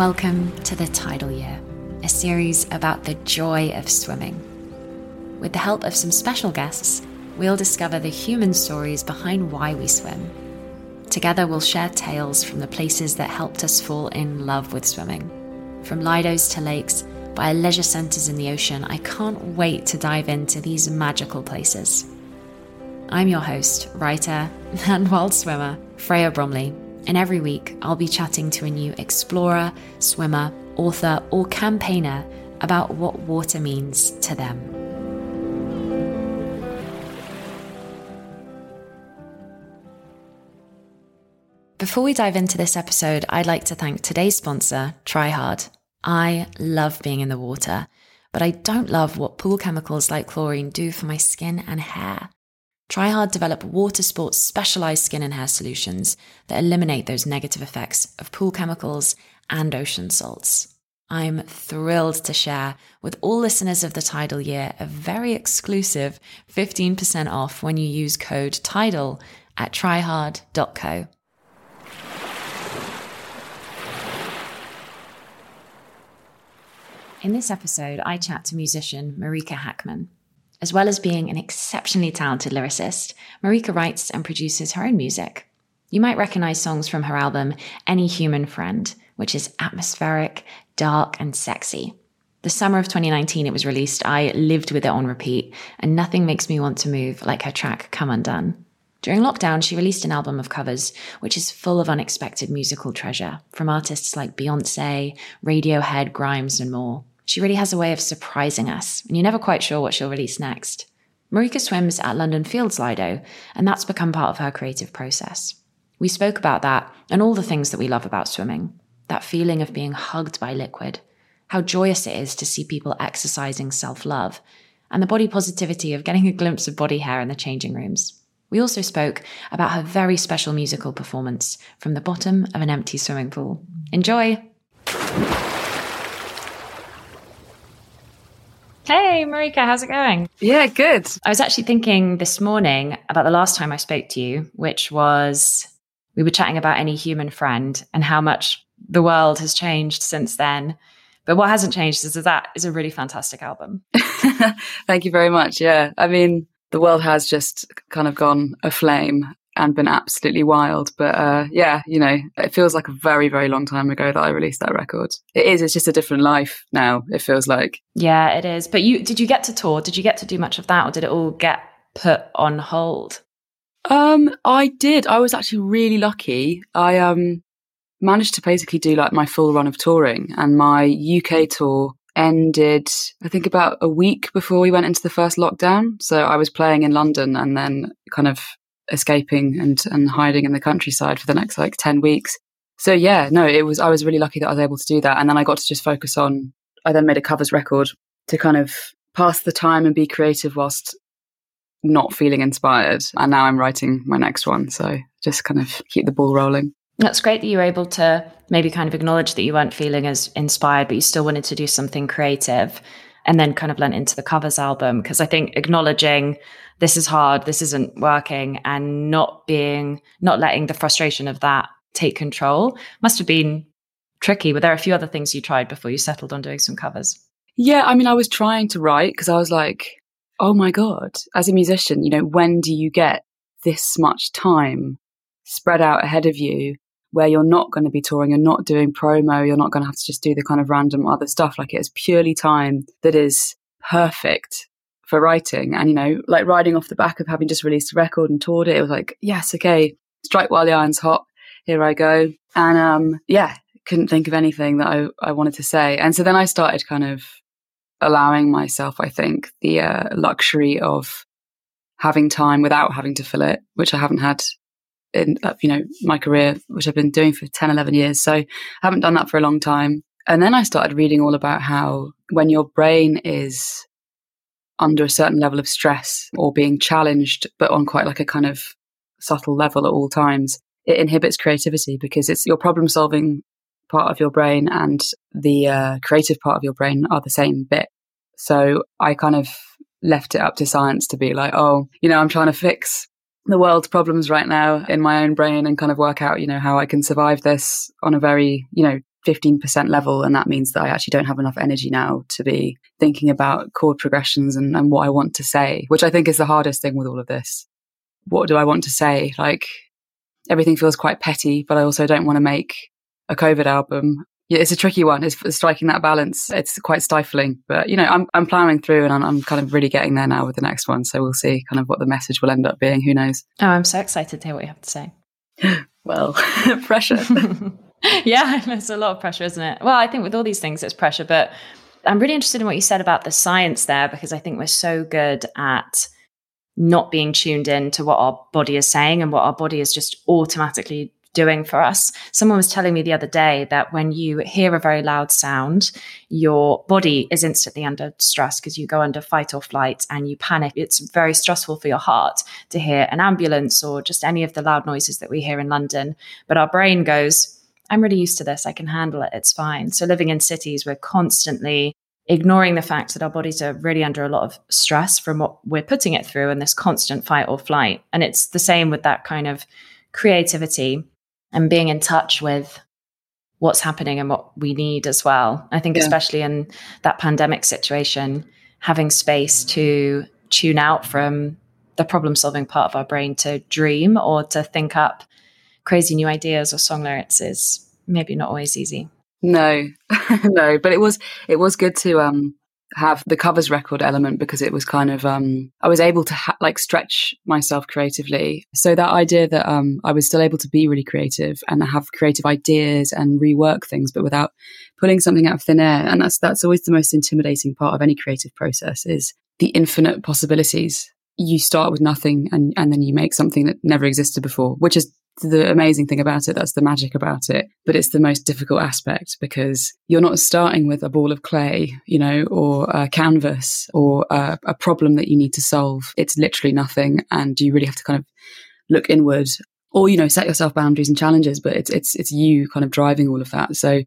Welcome to the Tidal Year, a series about the joy of swimming. With the help of some special guests, we'll discover the human stories behind why we swim. Together, we'll share tales from the places that helped us fall in love with swimming. From lidos to lakes, by leisure centres in the ocean, I can't wait to dive into these magical places. I'm your host, writer, and wild swimmer, Freya Bromley, and every week I'll be chatting to a new explorer, swimmer, author, or campaigner about what water means to them. Before we dive into this episode, I'd like to thank today's sponsor, TRIHARD. I love being in the water, but I don't love what pool chemicals like chlorine do for my skin and hair. TRIHARD develop water sports specialized skin and hair solutions that eliminate those negative effects of pool chemicals and ocean salts. I'm thrilled to share with all listeners of the Tidal Year a very exclusive 15% off when you use code TIDAL at trihard.co. In this episode, I chat to musician Marika Hackman. As well as being an exceptionally talented lyricist, Marika writes and produces her own music. You might recognize songs from her album, Any Human Friend, which is atmospheric, dark, and sexy. The summer of 2019 it was released, I lived with it on repeat, and nothing makes me want to move like her track Come Undone. During lockdown, she released an album of covers, which is full of unexpected musical treasure from artists like Beyonce, Radiohead, Grimes, and more. She really has a way of surprising us, and you're never quite sure what she'll release next. Marika swims at London Fields Lido, and that's become part of her creative process. We spoke about that and all the things that we love about swimming that feeling of being hugged by liquid, how joyous it is to see people exercising self love, and the body positivity of getting a glimpse of body hair in the changing rooms. We also spoke about her very special musical performance from the bottom of an empty swimming pool. Enjoy! Hey, Marika, how's it going? Yeah, good. I was actually thinking this morning about the last time I spoke to you, which was we were chatting about any human friend and how much the world has changed since then. But what hasn't changed is that that is a really fantastic album. Thank you very much. Yeah. I mean, the world has just kind of gone aflame and been absolutely wild. But uh, yeah, you know, it feels like a very, very long time ago that I released that record. It is. It's just a different life now. It feels like. Yeah, it is. But you did you get to tour? Did you get to do much of that, or did it all get put on hold? Um, I did. I was actually really lucky. I um managed to basically do like my full run of touring, and my UK tour ended I think about a week before we went into the first lockdown. So I was playing in London and then kind of escaping and and hiding in the countryside for the next like 10 weeks. So yeah, no, it was I was really lucky that I was able to do that and then I got to just focus on I then made a covers record to kind of pass the time and be creative whilst not feeling inspired. And now I'm writing my next one, so just kind of keep the ball rolling. That's great that you were able to maybe kind of acknowledge that you weren't feeling as inspired, but you still wanted to do something creative and then kind of lent into the covers album. Because I think acknowledging this is hard, this isn't working, and not being, not letting the frustration of that take control must have been tricky. Were there a few other things you tried before you settled on doing some covers? Yeah, I mean, I was trying to write because I was like, oh my God, as a musician, you know, when do you get this much time spread out ahead of you where you're not going to be touring, you're not doing promo, you're not going to have to just do the kind of random other stuff. Like it's purely time that is perfect for writing. And, you know, like riding off the back of having just released a record and toured it, it was like, yes, okay, strike while the iron's hot. Here I go. And, um, yeah, couldn't think of anything that I, I wanted to say. And so then I started kind of allowing myself, I think, the uh, luxury of having time without having to fill it, which I haven't had in, uh, you know, my career, which I've been doing for 10, 11 years. So I haven't done that for a long time. And then I started reading all about how when your brain is under a certain level of stress or being challenged, but on quite like a kind of subtle level at all times, it inhibits creativity because it's your problem solving part of your brain and the uh, creative part of your brain are the same bit. So I kind of left it up to science to be like, oh, you know, I'm trying to fix the world's problems right now in my own brain and kind of work out, you know, how I can survive this on a very, you know, 15% level. And that means that I actually don't have enough energy now to be thinking about chord progressions and, and what I want to say, which I think is the hardest thing with all of this. What do I want to say? Like everything feels quite petty, but I also don't want to make a COVID album. Yeah, it's a tricky one. It's striking that balance. It's quite stifling, but you know, I'm I'm plowing through, and I'm, I'm kind of really getting there now with the next one. So we'll see kind of what the message will end up being. Who knows? Oh, I'm so excited to hear what you have to say. well, pressure. yeah, there's a lot of pressure, isn't it? Well, I think with all these things, it's pressure. But I'm really interested in what you said about the science there because I think we're so good at not being tuned in to what our body is saying and what our body is just automatically doing for us. Someone was telling me the other day that when you hear a very loud sound, your body is instantly under stress because you go under fight or flight and you panic. It's very stressful for your heart to hear an ambulance or just any of the loud noises that we hear in London. But our brain goes, I'm really used to this. I can handle it. It's fine. So living in cities, we're constantly ignoring the fact that our bodies are really under a lot of stress from what we're putting it through and this constant fight or flight. And it's the same with that kind of creativity and being in touch with what's happening and what we need as well. I think, yeah. especially in that pandemic situation, having space to tune out from the problem solving part of our brain to dream or to think up crazy new ideas or song lyrics is maybe not always easy. No, no, but it was it was good to um have the covers record element because it was kind of um I was able to ha- like stretch myself creatively. So that idea that um I was still able to be really creative and have creative ideas and rework things, but without pulling something out of thin air. And that's that's always the most intimidating part of any creative process is the infinite possibilities. You start with nothing and and then you make something that never existed before, which is the amazing thing about it. That's the magic about it. But it's the most difficult aspect because you're not starting with a ball of clay, you know, or a canvas or a, a problem that you need to solve. It's literally nothing. And you really have to kind of look inward or, you know, set yourself boundaries and challenges. But it's, it's, it's you kind of driving all of that. So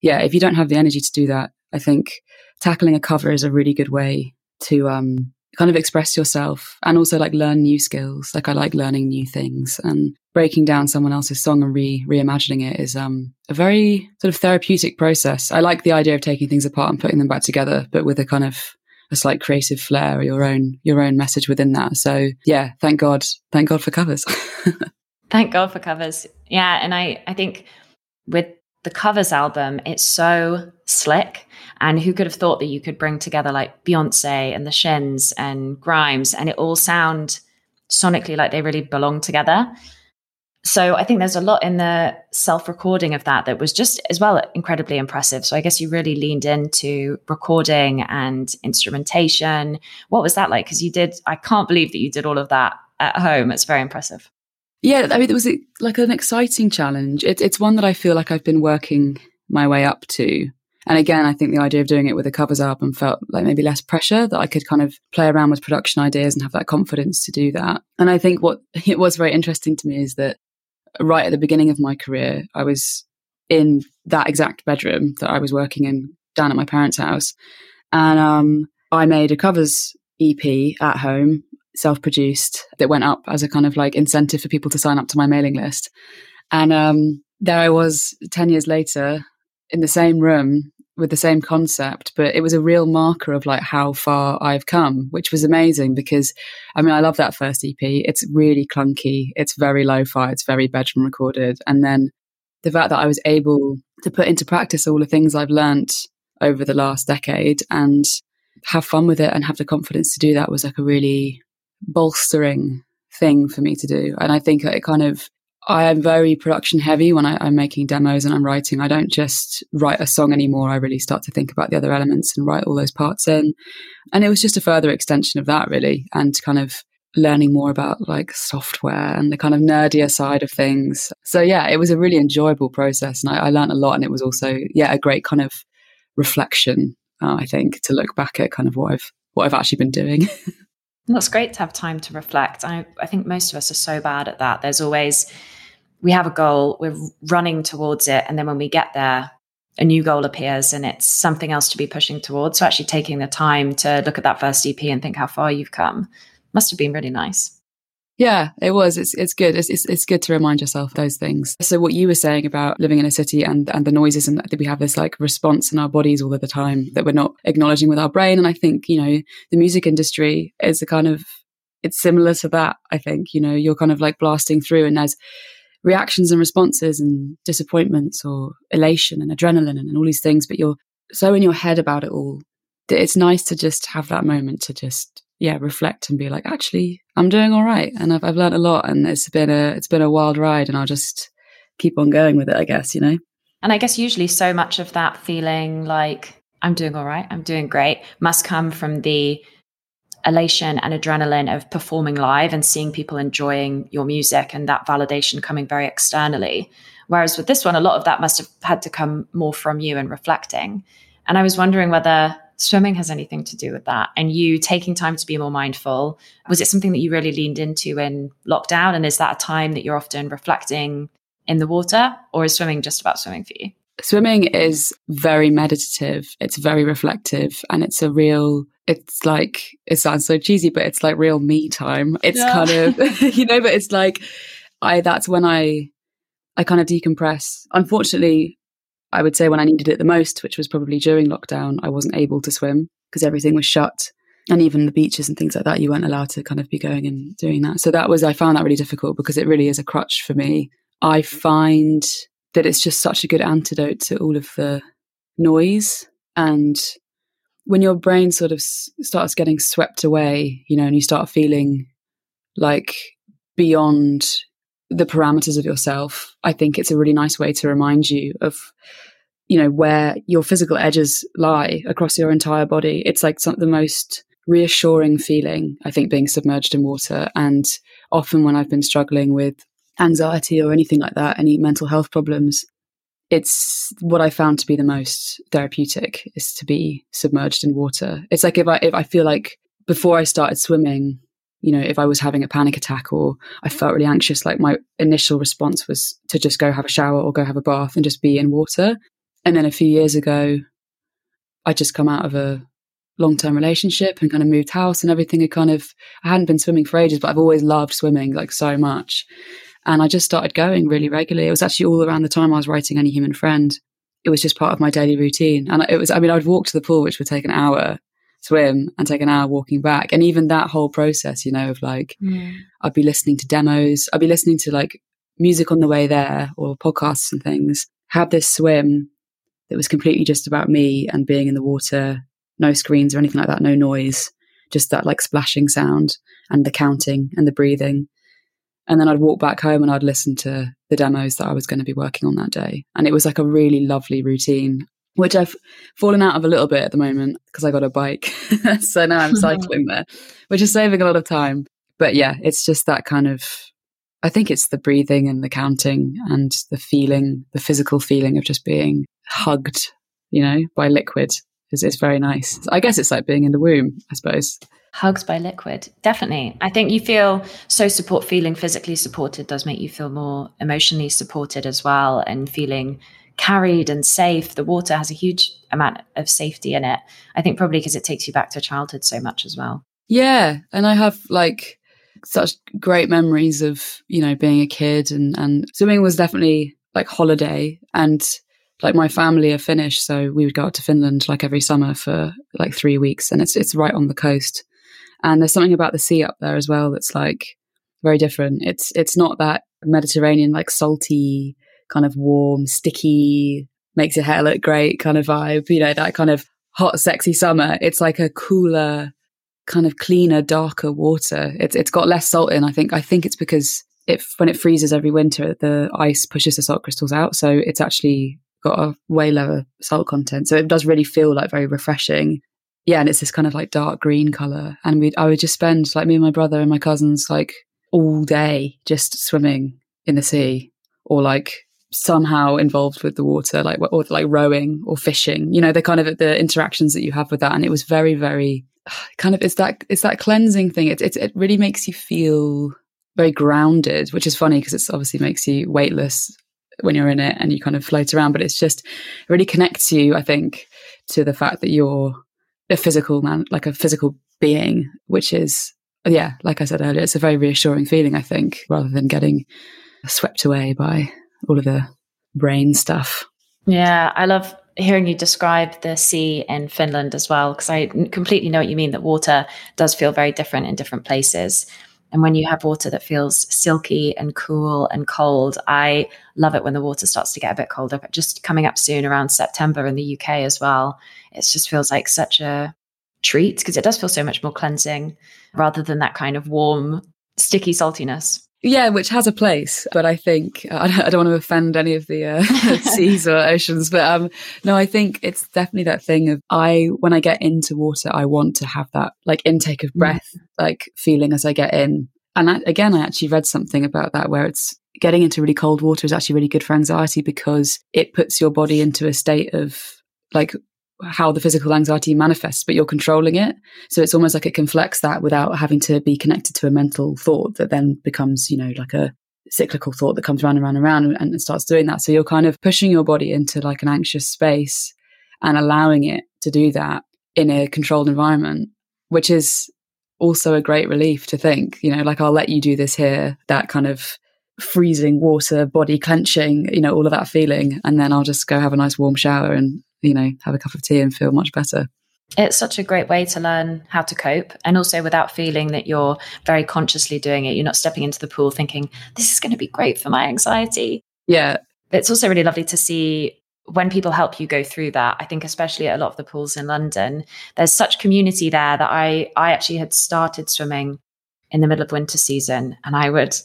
yeah, if you don't have the energy to do that, I think tackling a cover is a really good way to, um, kind of express yourself and also like learn new skills. Like I like learning new things and breaking down someone else's song and re reimagining it is um, a very sort of therapeutic process. I like the idea of taking things apart and putting them back together, but with a kind of a slight creative flair or your own your own message within that. So yeah, thank God, thank God for covers. thank God for covers. Yeah, and I I think with the covers album, it's so slick. And who could have thought that you could bring together like Beyonce and the Shins and Grimes and it all sound sonically like they really belong together. So I think there's a lot in the self recording of that that was just as well incredibly impressive. So I guess you really leaned into recording and instrumentation. What was that like? Because you did, I can't believe that you did all of that at home. It's very impressive. Yeah, I mean, it was like an exciting challenge. It, it's one that I feel like I've been working my way up to. And again, I think the idea of doing it with a covers album felt like maybe less pressure that I could kind of play around with production ideas and have that confidence to do that. And I think what it was very interesting to me is that right at the beginning of my career, I was in that exact bedroom that I was working in down at my parents' house. And um, I made a covers EP at home, self produced, that went up as a kind of like incentive for people to sign up to my mailing list. And um, there I was 10 years later in the same room with the same concept, but it was a real marker of like how far I've come, which was amazing because I mean, I love that first EP. It's really clunky. It's very lo fi. It's very bedroom recorded. And then the fact that I was able to put into practice all the things I've learnt over the last decade and have fun with it and have the confidence to do that was like a really bolstering thing for me to do. And I think it kind of I am very production heavy when I, am making demos and I'm writing. I don't just write a song anymore. I really start to think about the other elements and write all those parts in. And it was just a further extension of that, really, and kind of learning more about like software and the kind of nerdier side of things. So, yeah, it was a really enjoyable process and I, I learned a lot. And it was also, yeah, a great kind of reflection, uh, I think, to look back at kind of what I've, what I've actually been doing. That's great to have time to reflect. I, I think most of us are so bad at that. There's always, we have a goal, we're running towards it. And then when we get there, a new goal appears and it's something else to be pushing towards. So actually taking the time to look at that first EP and think how far you've come must have been really nice. Yeah, it was. It's it's good. It's, it's, it's good to remind yourself those things. So what you were saying about living in a city and and the noises and that we have this like response in our bodies all of the time that we're not acknowledging with our brain. And I think you know the music industry is a kind of it's similar to that. I think you know you're kind of like blasting through and there's reactions and responses and disappointments or elation and adrenaline and, and all these things, but you're so in your head about it all. that It's nice to just have that moment to just yeah reflect and be like actually i'm doing all right and i've, I've learned a lot and it's been a it's been a wild ride and i'll just keep on going with it i guess you know? And i guess usually so much of that feeling like i'm doing all right i'm doing great must come from the elation and adrenaline of performing live and seeing people enjoying your music and that validation coming very externally. Whereas with this one a lot of that must have had to come more from you and reflecting. And i was wondering whether swimming has anything to do with that? And you taking time to be more mindful was it something that you really leaned into in lockdown? And is that a time that you're often reflecting in the water or is swimming just about swimming for you? Swimming is very meditative. It's very reflective and it's a real it's like it sounds so cheesy but it's like real me time. It's yeah. kind of you know but it's like i that's when i i kind of decompress. Unfortunately I would say when I needed it the most, which was probably during lockdown, I wasn't able to swim because everything was shut. And even the beaches and things like that, you weren't allowed to kind of be going and doing that. So that was, I found that really difficult because it really is a crutch for me. I mm-hmm. find that it's just such a good antidote to all of the noise. And when your brain sort of s- starts getting swept away, you know, and you start feeling like beyond the parameters of yourself, I think it's a really nice way to remind you of, you know, where your physical edges lie across your entire body. It's like some, the most reassuring feeling, I think, being submerged in water. And often when I've been struggling with anxiety or anything like that, any mental health problems, it's what I found to be the most therapeutic is to be submerged in water. It's like if I if I feel like before I started swimming, you know, if I was having a panic attack or I felt really anxious, like my initial response was to just go have a shower or go have a bath and just be in water. And then a few years ago, I just come out of a long term relationship and kind of moved house and everything had kind of, I hadn't been swimming for ages, but I've always loved swimming like so much. And I just started going really regularly. It was actually all around the time I was writing Any Human Friend. It was just part of my daily routine. And it was, I mean, I'd walk to the pool, which would take an hour swim and take an hour walking back. And even that whole process, you know, of like, mm. I'd be listening to demos, I'd be listening to like music on the way there or podcasts and things, have this swim that was completely just about me and being in the water, no screens or anything like that, no noise, just that like splashing sound and the counting and the breathing. And then I'd walk back home and I'd listen to the demos that I was going to be working on that day. And it was like a really lovely routine which I've fallen out of a little bit at the moment because I got a bike. so now I'm cycling there, which is saving a lot of time. But yeah, it's just that kind of, I think it's the breathing and the counting and the feeling, the physical feeling of just being hugged, you know, by liquid is, is very nice. I guess it's like being in the womb, I suppose. Hugs by liquid. Definitely. I think you feel so support, feeling physically supported does make you feel more emotionally supported as well and feeling carried and safe. The water has a huge amount of safety in it. I think probably because it takes you back to childhood so much as well. Yeah. And I have like such great memories of, you know, being a kid and, and swimming was definitely like holiday and like my family are Finnish, so we would go out to Finland like every summer for like three weeks and it's it's right on the coast. And there's something about the sea up there as well that's like very different. It's it's not that Mediterranean like salty kind of warm, sticky, makes your hair look great kind of vibe, you know, that kind of hot, sexy summer. It's like a cooler, kind of cleaner, darker water. It's it's got less salt in. I think I think it's because if when it freezes every winter, the ice pushes the salt crystals out, so it's actually got a way lower salt content. So it does really feel like very refreshing. Yeah, and it's this kind of like dark green color. And we I would just spend like me and my brother and my cousins like all day just swimming in the sea or like somehow involved with the water, like or like rowing or fishing. You know, the kind of the interactions that you have with that, and it was very, very kind of it's that it's that cleansing thing. It it, it really makes you feel very grounded, which is funny because it obviously makes you weightless when you're in it and you kind of float around. But it's just it really connects you, I think, to the fact that you're a physical man, like a physical being, which is yeah, like I said earlier, it's a very reassuring feeling, I think, rather than getting swept away by all of the brain stuff. Yeah, I love hearing you describe the sea in Finland as well, because I completely know what you mean that water does feel very different in different places. And when you have water that feels silky and cool and cold, I love it when the water starts to get a bit colder. But just coming up soon around September in the UK as well, it just feels like such a treat because it does feel so much more cleansing rather than that kind of warm, sticky saltiness. Yeah, which has a place, but I think I don't, I don't want to offend any of the uh, seas or oceans, but um, no, I think it's definitely that thing of I when I get into water, I want to have that like intake of mm. breath, mm. like feeling as I get in. And I, again, I actually read something about that where it's getting into really cold water is actually really good for anxiety because it puts your body into a state of like how the physical anxiety manifests, but you're controlling it. So it's almost like it can flex that without having to be connected to a mental thought that then becomes, you know, like a cyclical thought that comes around and around and around and, starts doing that. So you're kind of pushing your body into like an anxious space and allowing it to do that in a controlled environment, which is also a great relief to think, you know, like I'll let you do this here, that kind of freezing water, body clenching, you know, all of that feeling. And then I'll just go have a nice warm shower and you know, have a cup of tea and feel much better. It's such a great way to learn how to cope and also without feeling that you're very consciously doing it. You're not stepping into the pool thinking, this is going to be great for my anxiety. Yeah. It's also really lovely to see when people help you go through that. I think especially at a lot of the pools in London, there's such community there that I I actually had started swimming in the middle of winter season and I would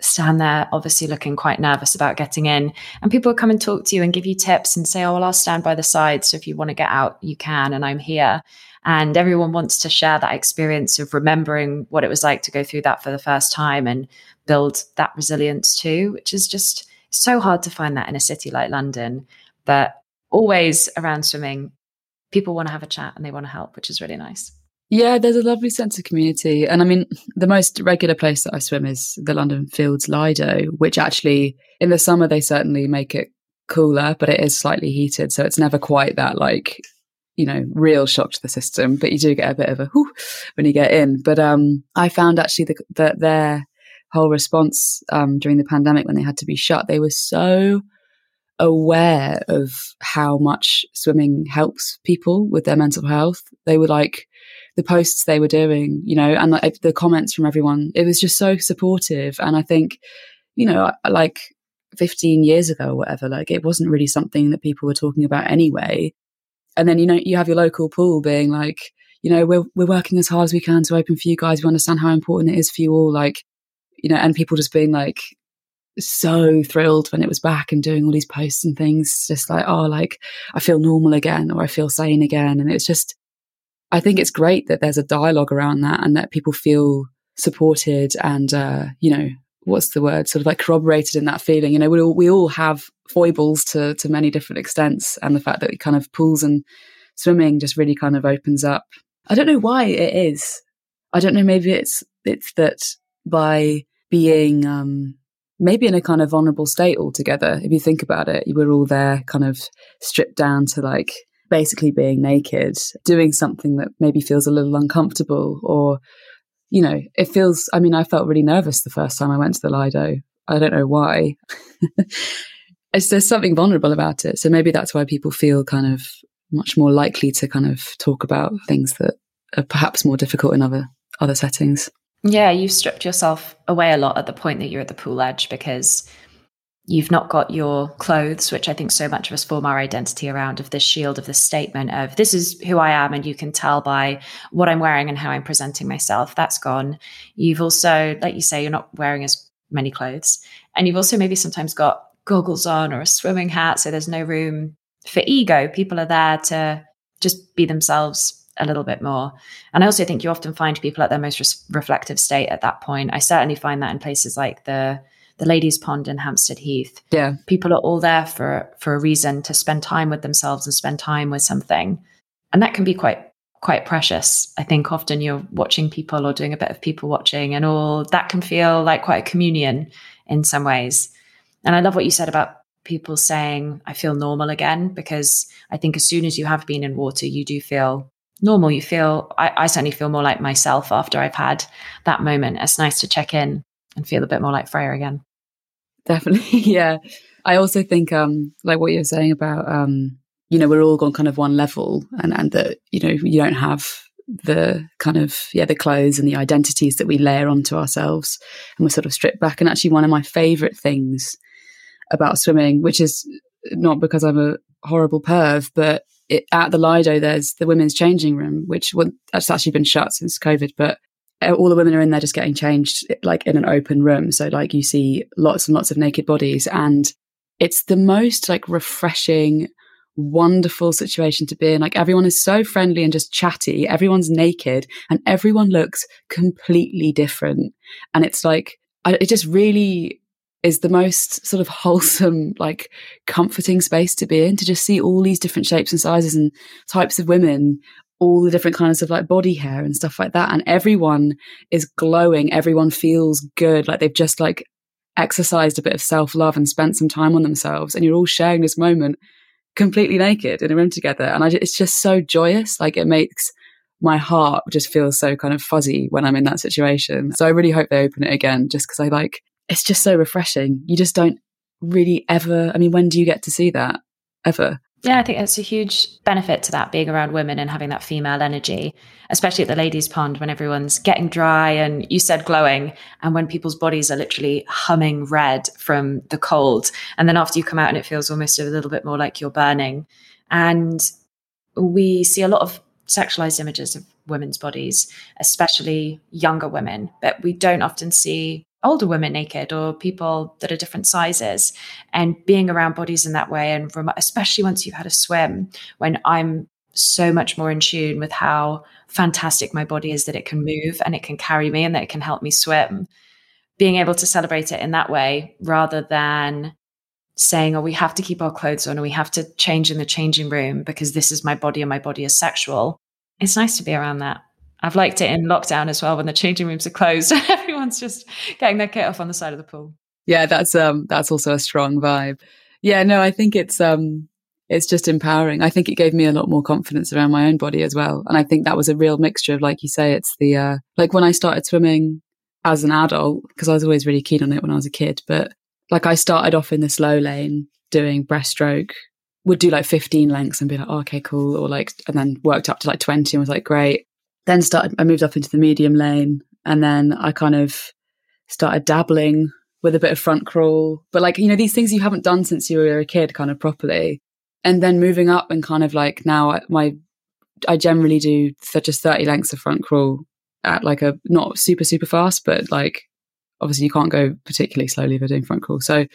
stand there, obviously looking quite nervous about getting in. And people come and talk to you and give you tips and say, Oh, well, I'll stand by the side. So if you want to get out, you can, and I'm here. And everyone wants to share that experience of remembering what it was like to go through that for the first time and build that resilience too, which is just so hard to find that in a city like London. But always around swimming, people want to have a chat and they want to help, which is really nice. Yeah, there's a lovely sense of community. And I mean, the most regular place that I swim is the London Fields Lido, which actually in the summer they certainly make it cooler, but it is slightly heated. So it's never quite that like, you know, real shock to the system, but you do get a bit of a whoo when you get in. But um, I found actually that their whole response um, during the pandemic when they had to be shut, they were so aware of how much swimming helps people with their mental health. They were like, the posts they were doing, you know, and like, the comments from everyone. It was just so supportive. And I think, you know, like 15 years ago or whatever, like it wasn't really something that people were talking about anyway. And then, you know, you have your local pool being like, you know, we're, we're working as hard as we can to open for you guys. We understand how important it is for you all. Like, you know, and people just being like, so thrilled when it was back and doing all these posts and things, just like, oh, like I feel normal again or I feel sane again. And it's just, I think it's great that there's a dialogue around that and that people feel supported and, uh, you know, what's the word? Sort of like corroborated in that feeling. You know, we all, we all have foibles to, to many different extents. And the fact that it kind of pools and swimming just really kind of opens up. I don't know why it is. I don't know. Maybe it's, it's that by being, um, maybe in a kind of vulnerable state altogether. If you think about it, we're all there kind of stripped down to like basically being naked, doing something that maybe feels a little uncomfortable or, you know, it feels, I mean, I felt really nervous the first time I went to the Lido. I don't know why. it's, there's something vulnerable about it. So maybe that's why people feel kind of much more likely to kind of talk about things that are perhaps more difficult in other other settings. Yeah, you've stripped yourself away a lot at the point that you're at the pool edge because You've not got your clothes, which I think so much of us form our identity around, of this shield, of this statement of this is who I am, and you can tell by what I'm wearing and how I'm presenting myself. That's gone. You've also, like you say, you're not wearing as many clothes. And you've also maybe sometimes got goggles on or a swimming hat. So there's no room for ego. People are there to just be themselves a little bit more. And I also think you often find people at their most res- reflective state at that point. I certainly find that in places like the the ladies' pond in Hampstead Heath. Yeah. People are all there for for a reason to spend time with themselves and spend time with something. And that can be quite quite precious. I think often you're watching people or doing a bit of people watching and all that can feel like quite a communion in some ways. And I love what you said about people saying, I feel normal again, because I think as soon as you have been in water, you do feel normal. You feel, I, I certainly feel more like myself after I've had that moment. It's nice to check in and feel a bit more like Freya again. Definitely. Yeah. I also think, um, like what you're saying about, um, you know, we're all on kind of one level and, and that, you know, you don't have the kind of, yeah, the clothes and the identities that we layer onto ourselves and we're sort of stripped back. And actually one of my favorite things about swimming, which is not because I'm a horrible perv, but it, at the Lido, there's the women's changing room, which well, that's actually been shut since COVID, but Uh, all the women are in there just getting changed like in an open room. So like you see lots and lots of naked bodies and it's the most like refreshing, wonderful situation to be in. Like everyone is so friendly and just chatty. Everyone's naked and everyone looks completely different. And it's like, it just really is the most sort of wholesome, like comforting space to be in to just see all these different shapes and sizes and types of women, all the different kinds of like body hair and stuff like that. And everyone is glowing. Everyone feels good. Like they've just like exercised a bit of self love and spent some time on themselves. And you're all sharing this moment completely naked in a room together. And I, it's just so joyous. Like it makes my heart just feel so kind of fuzzy when I'm in that situation. So I really hope they open it again just because I like it's just so refreshing. You just don't really ever, I mean, when do you get to see that ever? Yeah, I think it's a huge benefit to that being around women and having that female energy, especially at the ladies' pond when everyone's getting dry and you said glowing, and when people's bodies are literally humming red from the cold. And then after you come out and it feels almost a little bit more like you're burning. And we see a lot of sexualized images of women's bodies, especially younger women, but we don't often see older women naked or people that are different sizes and being around bodies in that way and especially once you've had a swim when i'm so much more in tune with how fantastic my body is that it can move and it can carry me and that it can help me swim. Being able to celebrate it in that way rather than saying oh we have to keep our clothes on or we have to change in the changing room because this is my body and my body is sexual it's nice to be around that I've liked it in lockdown as well when the changing rooms are closed. Everyone's just getting their kit off on the side of the pool. Yeah, that's um that's also a strong vibe. Yeah, no, I think it's um it's just empowering. I think it gave me a lot more confidence around my own body as well. And I think that was a real mixture of like you say, it's the uh like when I started swimming as an adult, because I was always really keen on it when I was a kid, but like I started off in the slow lane doing breaststroke, would do like 15 lengths and be like, oh, okay, cool. Or like, and then worked up to like 20 and was like, great then started, I moved up into the medium lane and then I kind of started dabbling with a bit of front crawl. But like, you know, these things you haven't done since you were a kid kind of properly. And then moving up and kind of like now my, I generally do just 30 lengths of front crawl at like a not super, super fast, but like obviously you can't go particularly slowly if you're doing front crawl. So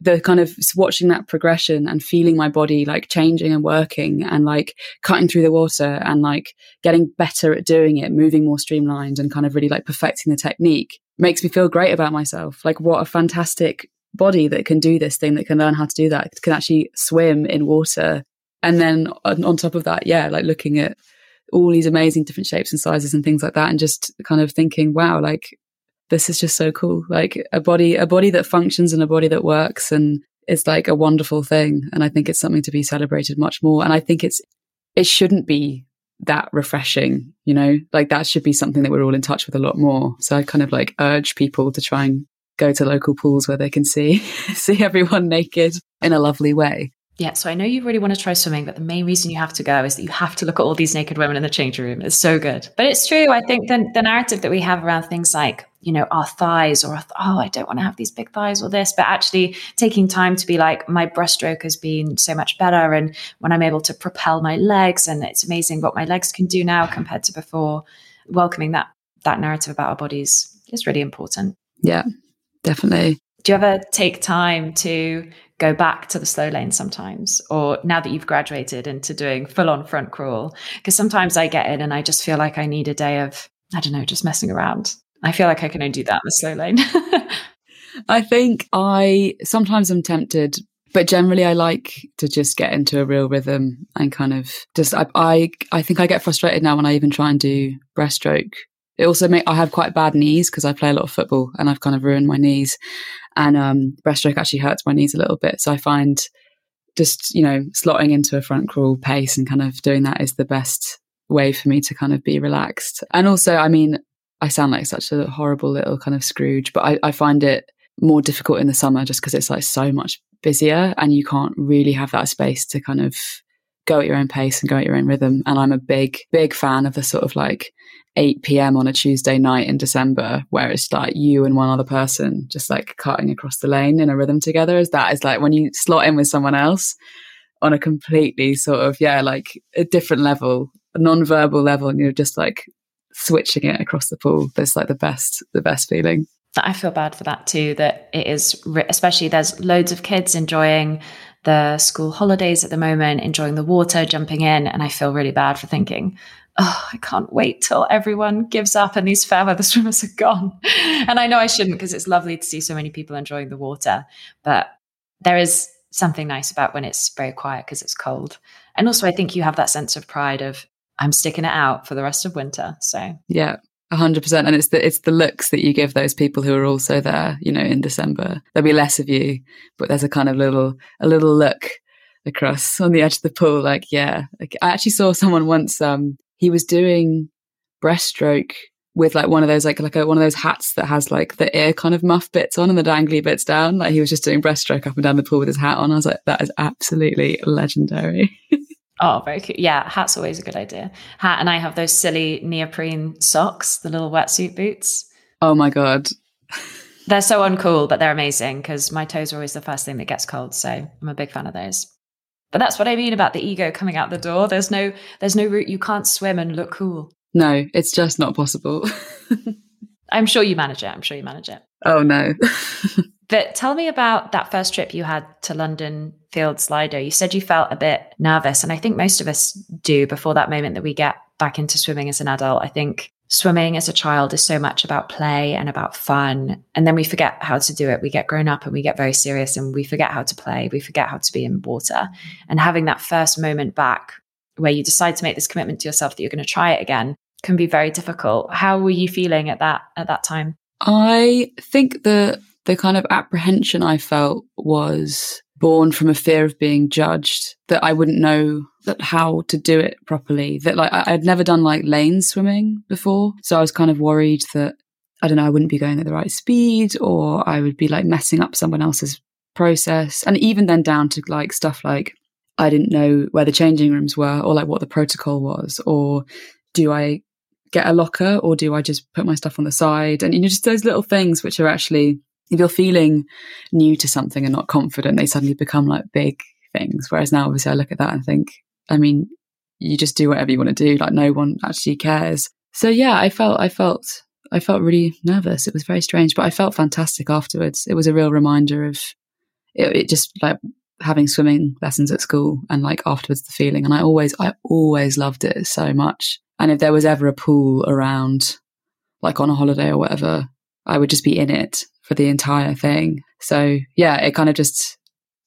the kind of watching that progression and feeling my body like changing and working and like cutting through the water and like getting better at doing it, moving more streamlined and kind of really like perfecting the technique makes me feel great about myself. Like what a fantastic body that can do this thing, that can learn how to do that, can actually swim in water. And then on, on top of that, yeah, like looking at all these amazing different shapes and sizes and things like that and just kind of thinking, wow, like this is just so cool. Like a body, a body that functions and a body that works and is like a wonderful thing. And I think it's something to be celebrated much more. And I think it's, it shouldn't be that refreshing, you know, like that should be something that we're all in touch with a lot more. So I kind of like urge people to try and go to local pools where they can see, see everyone naked in a lovely way. Yeah, so I know you really want to try swimming, but the main reason you have to go is that you have to look at all these naked women in the changing room. It's so good. But it's true. I think the, the narrative that we have around things like, you know, our thighs or, oh, I don't want to have these big thighs or this, but actually taking time to be like, my breaststroke has been so much better. And when I'm able to propel my legs, and it's amazing what my legs can do now compared to before, welcoming that that narrative about our bodies is really important. Yeah, definitely. Do you ever take time to go back to the slow lane sometimes or now that you've graduated into doing full on front crawl because sometimes i get in and i just feel like i need a day of i don't know just messing around i feel like i can only do that in the slow lane i think i sometimes i'm tempted but generally i like to just get into a real rhythm and kind of just i i, I think i get frustrated now when i even try and do breaststroke it also make I have quite bad knees because I play a lot of football and I've kind of ruined my knees. And um, breaststroke actually hurts my knees a little bit. So I find just, you know, slotting into a front crawl pace and kind of doing that is the best way for me to kind of be relaxed. And also, I mean, I sound like such a horrible little kind of Scrooge, but I, I find it more difficult in the summer just because it's like so much busier and you can't really have that space to kind of go at your own pace and go at your own rhythm. And I'm a big, big fan of the sort of like 8 p.m. on a Tuesday night in December, where it's like you and one other person just like cutting across the lane in a rhythm together. Is that is like when you slot in with someone else on a completely sort of, yeah, like a different level, a non-verbal level, and you're just like switching it across the pool. That's like the best, the best feeling. I feel bad for that too. That it is, especially there's loads of kids enjoying the school holidays at the moment, enjoying the water, jumping in, and I feel really bad for thinking, oh, I can't wait till everyone gives up and these fair weather swimmers are gone. and I know I shouldn't because it's lovely to see so many people enjoying the water, but there is something nice about when it's very quiet because it's cold. And also, I think you have that sense of pride of I'm sticking it out for the rest of winter. So yeah, hundred percent. And it's the it's the looks that you give those people who are also there. You know, in December there'll be less of you, but there's a kind of little a little look across on the edge of the pool. Like, yeah, like, I actually saw someone once. Um, he was doing breaststroke with like one of those like like a, one of those hats that has like the ear kind of muff bits on and the dangly bits down. Like he was just doing breaststroke up and down the pool with his hat on. I was like, that is absolutely legendary. Oh, very cute. Yeah, hat's always a good idea. Hat, and I have those silly neoprene socks, the little wetsuit boots. Oh my God. they're so uncool, but they're amazing because my toes are always the first thing that gets cold. So I'm a big fan of those. But that's what I mean about the ego coming out the door. There's no there's no route you can't swim and look cool. No, it's just not possible. I'm sure you manage it. I'm sure you manage it. Oh no. but tell me about that first trip you had to London Fields Lido. You said you felt a bit nervous, and I think most of us do before that moment that we get back into swimming as an adult. I think swimming as a child is so much about play and about fun. And then we forget how to do it. We get grown up and we get very serious and we forget how to play. We forget how to be in water. And having that first moment back where you decide to make this commitment to yourself that you're going to try it again can be very difficult. How were you feeling at that at that time? I think the the kind of apprehension I felt was born from a fear of being judged that I wouldn't know that how to do it properly that like I, I'd never done like lane swimming before. So I was kind of worried that I don't know I wouldn't be going at the right speed or I would be like messing up someone else's process. And even then down to like stuff like I didn't know where the changing rooms were or like what the protocol was or do I get a locker or do I just put my stuff on the side? And you know just those little things which are actually if you're feeling new to something and not confident, they suddenly become like big things. Whereas now, obviously, I look at that and think, I mean, you just do whatever you want to do. Like no one actually cares. So yeah, I felt, I felt, I felt really nervous. It was very strange, but I felt fantastic afterwards. It was a real reminder of it, it just like having swimming lessons at school and like afterwards the feeling. And I always, I always loved it so much. And if there was ever a pool around, like on a holiday or whatever, I would just be in it for the entire thing. So yeah, it kind of just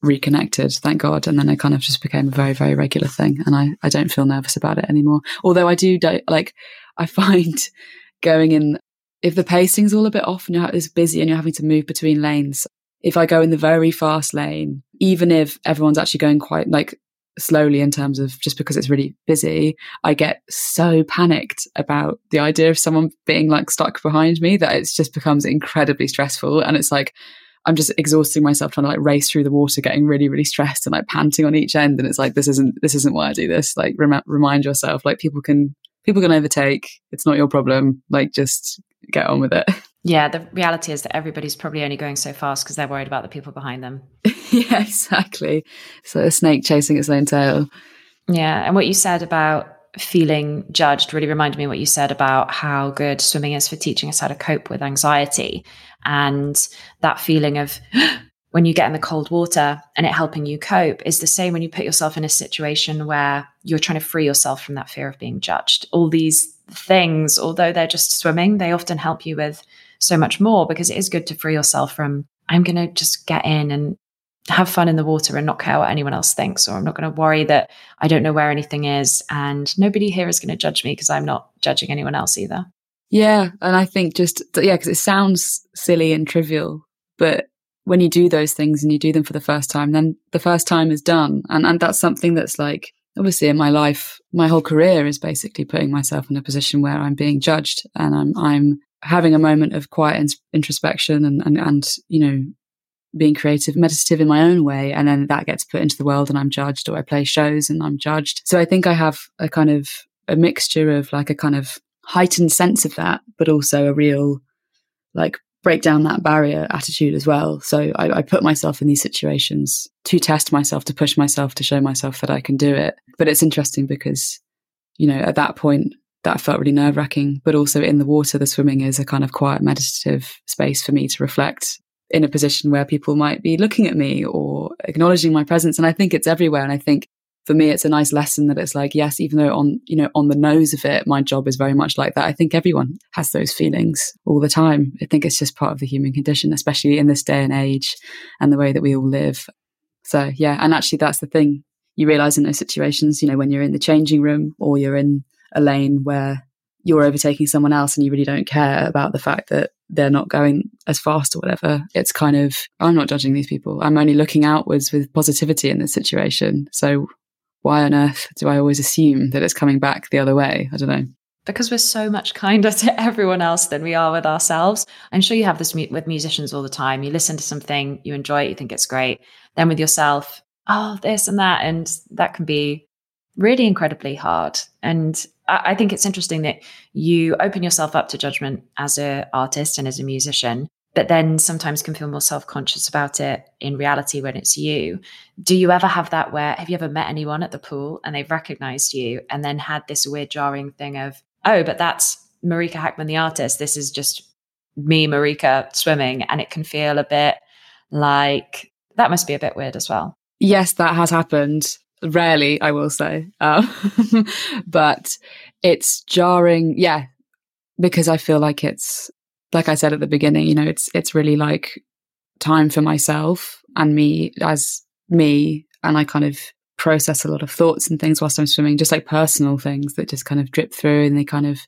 reconnected, thank God. And then it kind of just became a very, very regular thing. And I, I don't feel nervous about it anymore. Although I do, like, I find going in, if the pacing's all a bit off and you're it's busy and you're having to move between lanes, if I go in the very fast lane, even if everyone's actually going quite like slowly in terms of just because it's really busy, I get so panicked about the idea of someone being like stuck behind me that it just becomes incredibly stressful. And it's like, I'm just exhausting myself trying to like race through the water, getting really, really stressed and like panting on each end. And it's like, this isn't, this isn't why I do this. Like, rem- remind yourself, like people can, people can overtake. It's not your problem. Like, just get on with it. Yeah, the reality is that everybody's probably only going so fast because they're worried about the people behind them. yeah, exactly. So a snake chasing its own tail. Yeah, and what you said about feeling judged really reminded me what you said about how good swimming is for teaching us how to cope with anxiety and that feeling of when you get in the cold water and it helping you cope is the same when you put yourself in a situation where you're trying to free yourself from that fear of being judged all these things although they're just swimming they often help you with so much more because it is good to free yourself from, I'm going to just get in and have fun in the water and not care what anyone else thinks, or I'm not going to worry that I don't know where anything is. And nobody here is going to judge me because I'm not judging anyone else either. Yeah. And I think just, yeah, because it sounds silly and trivial, but when you do those things and you do them for the first time, then the first time is done. And, and that's something that's like, obviously in my life, my whole career is basically putting myself in a position where I'm being judged and I'm, I'm having a moment of quiet introspection and, and, and, you know, being creative, meditative in my own way. And then that gets put into the world and I'm judged or I play shows and I'm judged. So I think I have a kind of a mixture of like a kind of heightened sense of that, but also a real like break down that barrier attitude as well. So I, I, put myself in these situations to test myself, to push myself, to show myself that I can do it. But it's interesting because, you know, at that point, that felt really nerve wracking. But also in the water, the swimming is a kind of quiet meditative space for me to reflect in a position where people might be looking at me or acknowledging my presence. And I think it's everywhere. And I think for me, it's a nice lesson that it's like, yes, even though on, you know, on the nose of it, my job is very much like that. I think everyone has those feelings all the time. I think it's just part of the human condition, especially in this day and age and the way that we all live. So yeah. And actually that's the thing you realize in those situations, you know, when you're in the changing room or you're in a lane where you're overtaking someone else and you really don't care about the fact that they're not going as fast or whatever. It's kind of, I'm not judging these people. I'm only looking outwards with positivity in this situation. So why on earth do I always assume that it's coming back the other way? I don't know. Because we're so much kinder to everyone else than we are with ourselves. I'm sure you have this with musicians all the time. You listen to something, you enjoy it, you think it's great. Then with yourself, oh, this and that. And that can be really incredibly hard. And I think it's interesting that you open yourself up to judgment as an artist and as a musician, but then sometimes can feel more self conscious about it in reality when it's you. Do you ever have that where have you ever met anyone at the pool and they've recognized you and then had this weird jarring thing of, oh, but that's Marika Hackman, the artist. This is just me, Marika, swimming. And it can feel a bit like that must be a bit weird as well. Yes, that has happened. Rarely, I will say. Um, but it's jarring. Yeah. Because I feel like it's like I said at the beginning, you know, it's it's really like time for myself and me as me, and I kind of process a lot of thoughts and things whilst I'm swimming, just like personal things that just kind of drip through and they kind of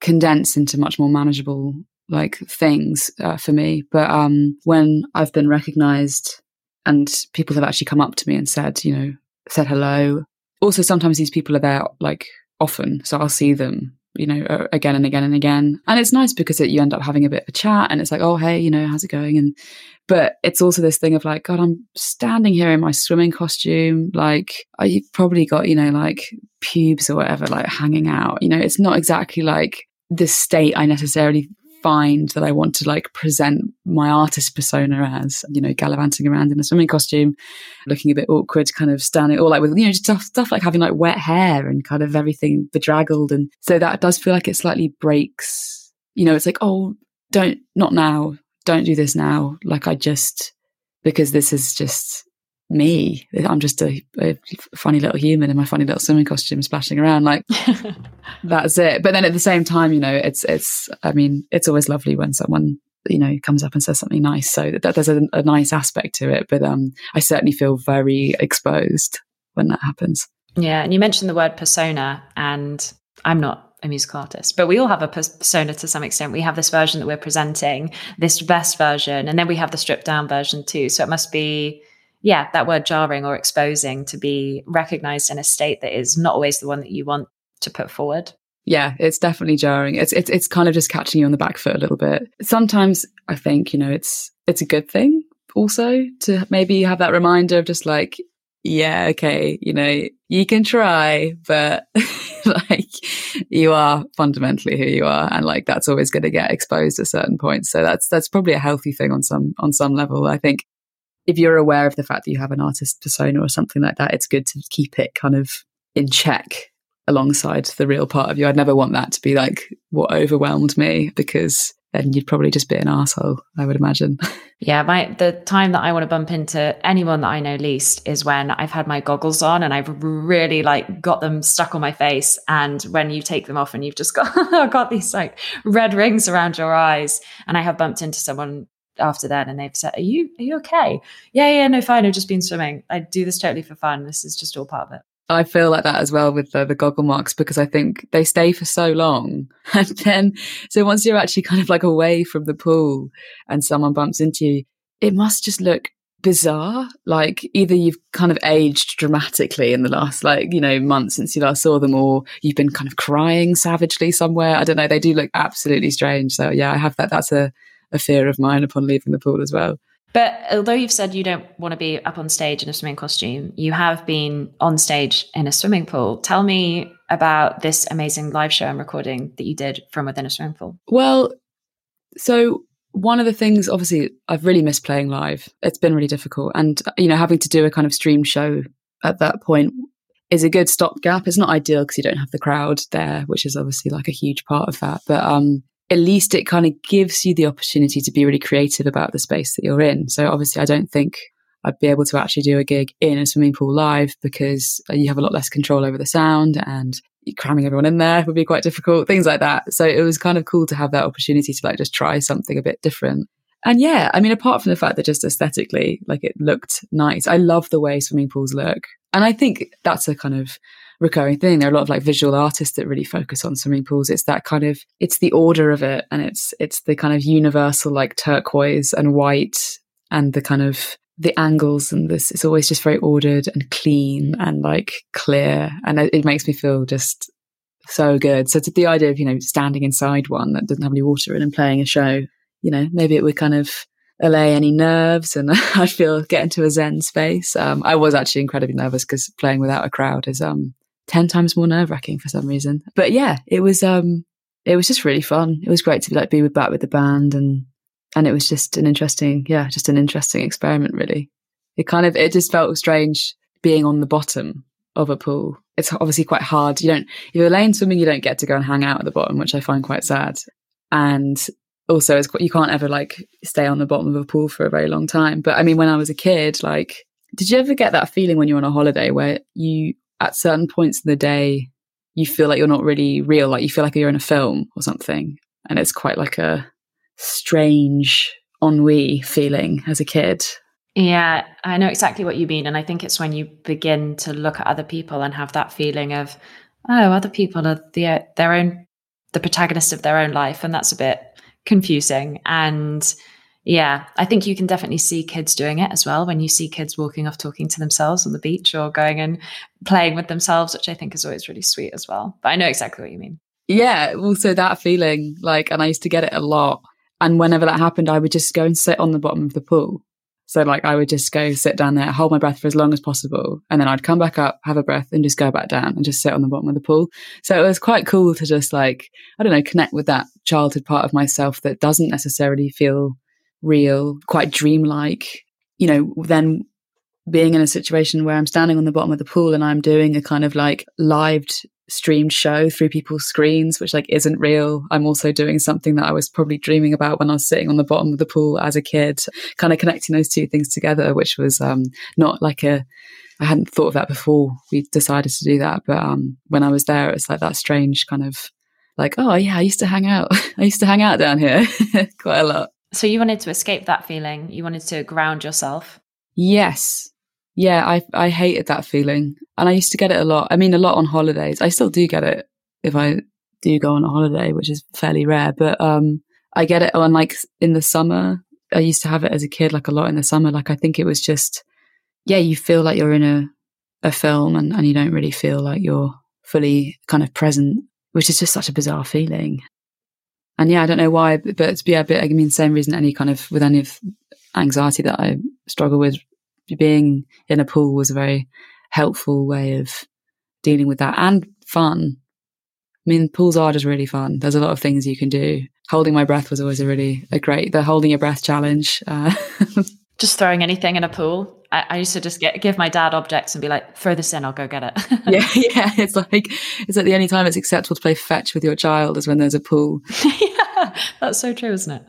condense into much more manageable like things uh, for me. But um, when I've been recognized and people have actually come up to me and said, you know, said hello. Also, sometimes these people are there like often, so I'll see them you know, again and again and again. And it's nice because it, you end up having a bit of a chat and it's like, oh, hey, you know, how's it going? And, but it's also this thing of like, God, I'm standing here in my swimming costume. Like, I've probably got, you know, like pubes or whatever, like hanging out. You know, it's not exactly like the state I necessarily find that I want to like present my artist persona as, you know, gallivanting around in a swimming costume, looking a bit awkward, kind of standing, or like with, you know, stuff, stuff like having like wet hair and kind of everything bedraggled. And so that does feel like it slightly breaks, you know, it's like, oh, don't, not now, don't do this now. Like I just, because this is just, me. I'm just a, a, funny little human in my funny little swimming costume splashing around. Like that's it. But then at the same time, you know, it's it's. I mean, it's always lovely when someone you know comes up and says something nice. So that, there's a, a nice aspect to it. But um, I certainly feel very exposed when that happens. Yeah, and you mentioned the word persona, and I'm not a musical artist, but we all have a persona to some extent. We have this version that we're presenting, this best version, and then we have the stripped down version too. So it must be yeah, that word jarring or exposing to be recognized in a state that is not always the one that you want to put forward. Yeah, it's definitely jarring. It's it's it's kind of just catching you on the back foot a little bit. Sometimes I think, you know, it's it's a good thing also to maybe have that reminder of just like, yeah, okay, you know, you can try, but like you are fundamentally who you are and like that's always going to get exposed at certain points. So that's that's probably a healthy thing on some on some level. I think if you're aware of the fact that you have an artist persona or something like that, it's good to keep it kind of in check alongside the real part of you. I'd never want that to be like what overwhelmed me because then you'd probably just be an asshole, I would imagine. Yeah, my the time that I want to bump into anyone that I know least is when I've had my goggles on and I've really like got them stuck on my face. And when you take them off and you've just got got these like red rings around your eyes, and I have bumped into someone after that and they've said are you are you okay yeah yeah no fine i've just been swimming i do this totally for fun this is just all part of it I feel like that as well with the, the goggle marks because I think they stay for so long. And then, so once you're actually kind of like away from the pool and someone bumps into you, it must just look bizarre. Like either you've kind of aged dramatically in the last like, you know, months since you last saw them or you've been kind of crying savagely somewhere. I don't know. They do look absolutely strange. So yeah, I have that. That's a, a fear of mine upon leaving the pool as well. But although you've said you don't want to be up on stage in a swimming costume, you have been on stage in a swimming pool. Tell me about this amazing live show and recording that you did from within a swimming pool. Well, so one of the things, obviously, I've really missed playing live. It's been really difficult. And, you know, having to do a kind of stream show at that point is a good stopgap. It's not ideal because you don't have the crowd there, which is obviously like a huge part of that. But um, at least it kind of gives you the opportunity to be really creative about the space that you're in. So obviously, I don't think I'd be able to actually do a gig in a swimming pool live because uh, you have a lot less control over the sound and cramming everyone in there would be quite difficult, things like that. So it was kind of cool to have that opportunity to like just try something a bit different. And yeah, I mean, apart from the fact that just aesthetically, like it looked nice, I love the way swimming pools look. And I think that's a kind of recurring thing. There are a lot of like visual artists that really focus on swimming pools. It's that kind of it's the order of it and it's it's the kind of universal like turquoise and white and the kind of the angles and this it's always just very ordered and clean and like clear and it, it makes me feel just so good. So to the idea of, you know, standing inside one that doesn't have any water in and playing a show, you know, maybe it would kind of allay any nerves and I'd feel get into a zen space. Um, I was actually incredibly nervous because playing without a crowd is um 10 times more nerve wracking for some reason. But yeah, it was, um, it was just really fun. It was great to like be with, back with the band and, and it was just an interesting, yeah, just an interesting experiment really. It kind of, it just felt strange being on the bottom of a pool. It's obviously quite hard. You don't, if you're lane swimming, you don't get to go and hang out at the bottom, which I find quite sad. And also, it's, you can't ever like stay on the bottom of a pool for a very long time. But I mean, when I was a kid, like, did you ever get that feeling when you're on a holiday where you at certain points in the day, you mm-hmm. feel like you're not really real, like you feel like you're in a film or something. And it's quite like a strange ennui feeling as a kid. Yeah, I know exactly what you mean. And I think it's when you begin to look at other people and have that feeling of, oh, other people are the, uh, their own, the protagonist of their own life. And that's a bit confusing. And yeah, I think you can definitely see kids doing it as well when you see kids walking off talking to themselves on the beach or going and playing with themselves, which I think is always really sweet as well. But I know exactly what you mean. Yeah, also that feeling, like, and I used to get it a lot. And whenever that happened, I would just go and sit on the bottom of the pool. So, like, I would just go sit down there, hold my breath for as long as possible, and then I'd come back up, have a breath, and just go back down and just sit on the bottom of the pool. So it was quite cool to just, like, I don't know, connect with that childhood part of myself that doesn't necessarily feel real, quite dreamlike. You know, then being in a situation where I'm standing on the bottom of the pool and I'm doing a kind of like lived streamed show through people's screens, which like isn't real. I'm also doing something that I was probably dreaming about when I was sitting on the bottom of the pool as a kid, kind of connecting those two things together, which was um, not like a, I hadn't thought of that before we decided to do that. But um, when I was there, it's like that strange kind of like, oh yeah, I used to hang out. I used to hang out down here quite a lot. So you wanted to escape that feeling. You wanted to ground yourself. Yes. Yeah, I I hated that feeling. And I used to get it a lot. I mean a lot on holidays. I still do get it if I do go on a holiday, which is fairly rare, but um I get it on like in the summer. I used to have it as a kid like a lot in the summer. Like I think it was just yeah, you feel like you're in a a film and, and you don't really feel like you're fully kind of present, which is just such a bizarre feeling and yeah, I don't know why, but yeah, but I mean, same reason any kind of with any of anxiety that I struggle with, being in a pool was a very helpful way of dealing with that and fun. I mean, pools are just really fun. There's a lot of things you can do. Holding my breath was always a really a great the holding your breath challenge. Uh, just throwing anything in a pool. I, I, used to just get give my dad objects and be like, "Throw this in, I'll go get it." yeah, yeah. It's like it's like the only time it's acceptable to play fetch with your child is when there's a pool. yeah, that's so true, isn't it?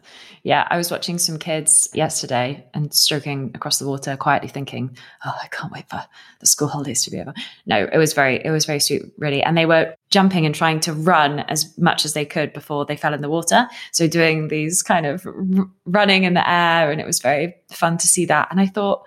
Yeah, I was watching some kids yesterday and stroking across the water, quietly thinking, "Oh, I can't wait for the school holidays to be over." No, it was very, it was very sweet, really. And they were jumping and trying to run as much as they could before they fell in the water. So doing these kind of r- running in the air, and it was very fun to see that. And I thought,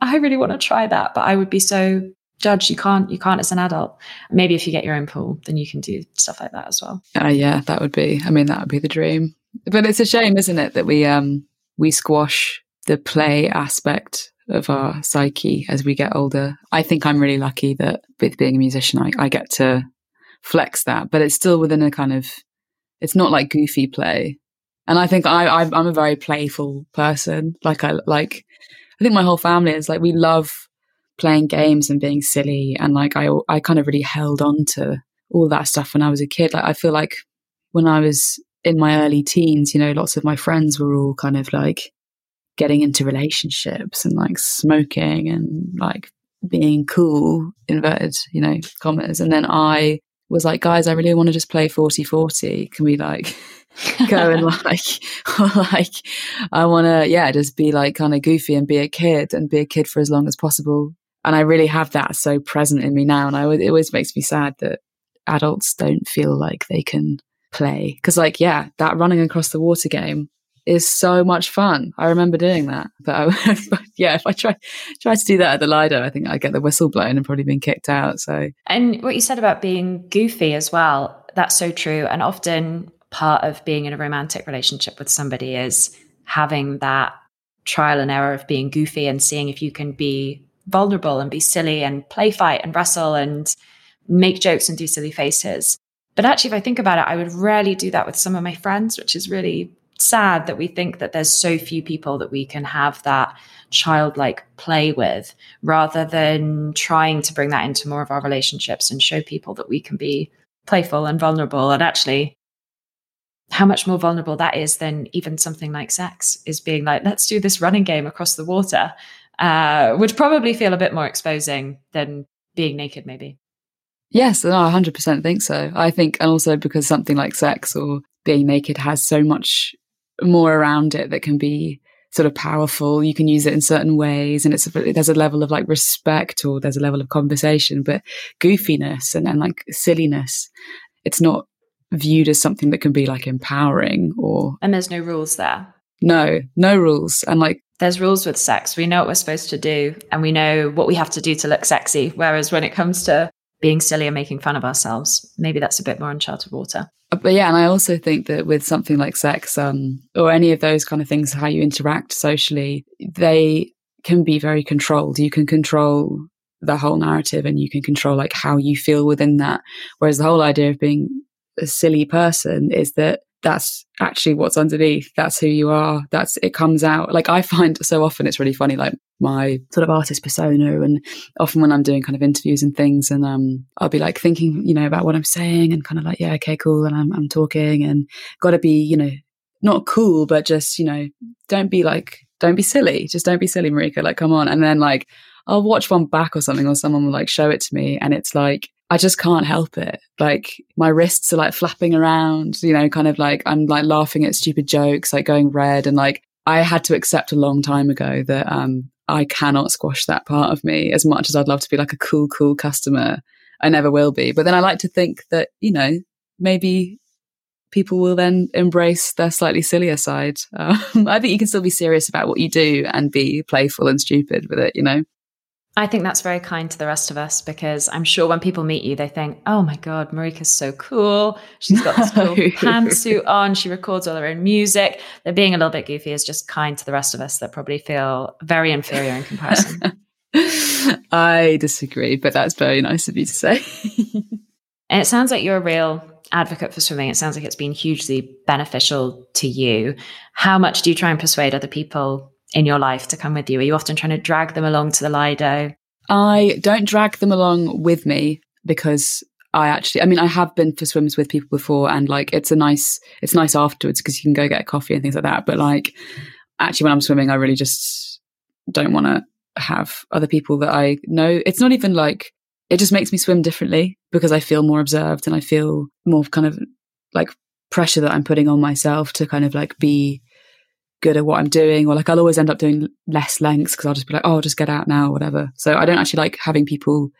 I really want to try that, but I would be so judged. You can't, you can't as an adult. Maybe if you get your own pool, then you can do stuff like that as well. Uh, yeah, that would be. I mean, that would be the dream. But it's a shame, isn't it, that we um we squash the play aspect of our psyche as we get older. I think I'm really lucky that with being a musician, I, I get to flex that, but it's still within a kind of, it's not like goofy play. And I think I, I I'm a very playful person. Like I like, I think my whole family is like we love playing games and being silly, and like I I kind of really held on to all that stuff when I was a kid. Like I feel like when I was in my early teens, you know, lots of my friends were all kind of like getting into relationships and like smoking and like being cool, inverted, you know, commas. And then I was like, guys, I really want to just play 40 40. Can we like go and like, like, I want to, yeah, just be like kind of goofy and be a kid and be a kid for as long as possible. And I really have that so present in me now. And I, it always makes me sad that adults don't feel like they can play. Cause like, yeah, that running across the water game is so much fun. I remember doing that. But, I, yeah, if I try try to do that at the Lido, I think I'd get the whistle blown and probably been kicked out. So And what you said about being goofy as well, that's so true. And often part of being in a romantic relationship with somebody is having that trial and error of being goofy and seeing if you can be vulnerable and be silly and play fight and wrestle and make jokes and do silly faces. But actually, if I think about it, I would rarely do that with some of my friends, which is really sad that we think that there's so few people that we can have that childlike play with rather than trying to bring that into more of our relationships and show people that we can be playful and vulnerable and actually how much more vulnerable that is than even something like sex is being like let's do this running game across the water uh, would probably feel a bit more exposing than being naked maybe yes no, i 100% think so i think and also because something like sex or being naked has so much more around it that can be sort of powerful. You can use it in certain ways, and it's there's a level of like respect or there's a level of conversation. But goofiness and, and like silliness, it's not viewed as something that can be like empowering or. And there's no rules there. No, no rules, and like there's rules with sex. We know what we're supposed to do, and we know what we have to do to look sexy. Whereas when it comes to being silly and making fun of ourselves, maybe that's a bit more uncharted water. Uh, but yeah, and I also think that with something like sex, um, or any of those kind of things, how you interact socially, they can be very controlled. You can control the whole narrative and you can control like how you feel within that. Whereas the whole idea of being a silly person is that that's actually what's underneath. That's who you are. That's it comes out. Like I find so often it's really funny, like my sort of artist persona. And often when I'm doing kind of interviews and things and um I'll be like thinking, you know, about what I'm saying and kind of like, yeah, okay, cool. And I'm I'm talking and gotta be, you know, not cool, but just, you know, don't be like don't be silly. Just don't be silly, Marika. Like, come on. And then like I'll watch one back or something, or someone will like show it to me, and it's like I just can't help it. Like my wrists are like flapping around, you know, kind of like I'm like laughing at stupid jokes, like going red. And like I had to accept a long time ago that um, I cannot squash that part of me as much as I'd love to be like a cool, cool customer. I never will be. But then I like to think that, you know, maybe people will then embrace their slightly sillier side. Um, I think you can still be serious about what you do and be playful and stupid with it, you know? I think that's very kind to the rest of us because I'm sure when people meet you, they think, oh my God, Marika's so cool. She's got this cool pantsuit on. She records all her own music. They're being a little bit goofy is just kind to the rest of us that probably feel very inferior in comparison. I disagree, but that's very nice of you to say. and it sounds like you're a real advocate for swimming. It sounds like it's been hugely beneficial to you. How much do you try and persuade other people in your life to come with you? Are you often trying to drag them along to the Lido? I don't drag them along with me because I actually, I mean, I have been for swims with people before, and like it's a nice, it's nice afterwards because you can go get a coffee and things like that. But like, actually, when I'm swimming, I really just don't want to have other people that I know. It's not even like it just makes me swim differently because I feel more observed and I feel more kind of like pressure that I'm putting on myself to kind of like be good at what I'm doing, or like I'll always end up doing less lengths because I'll just be like, oh, I'll just get out now, whatever. So I don't actually like having people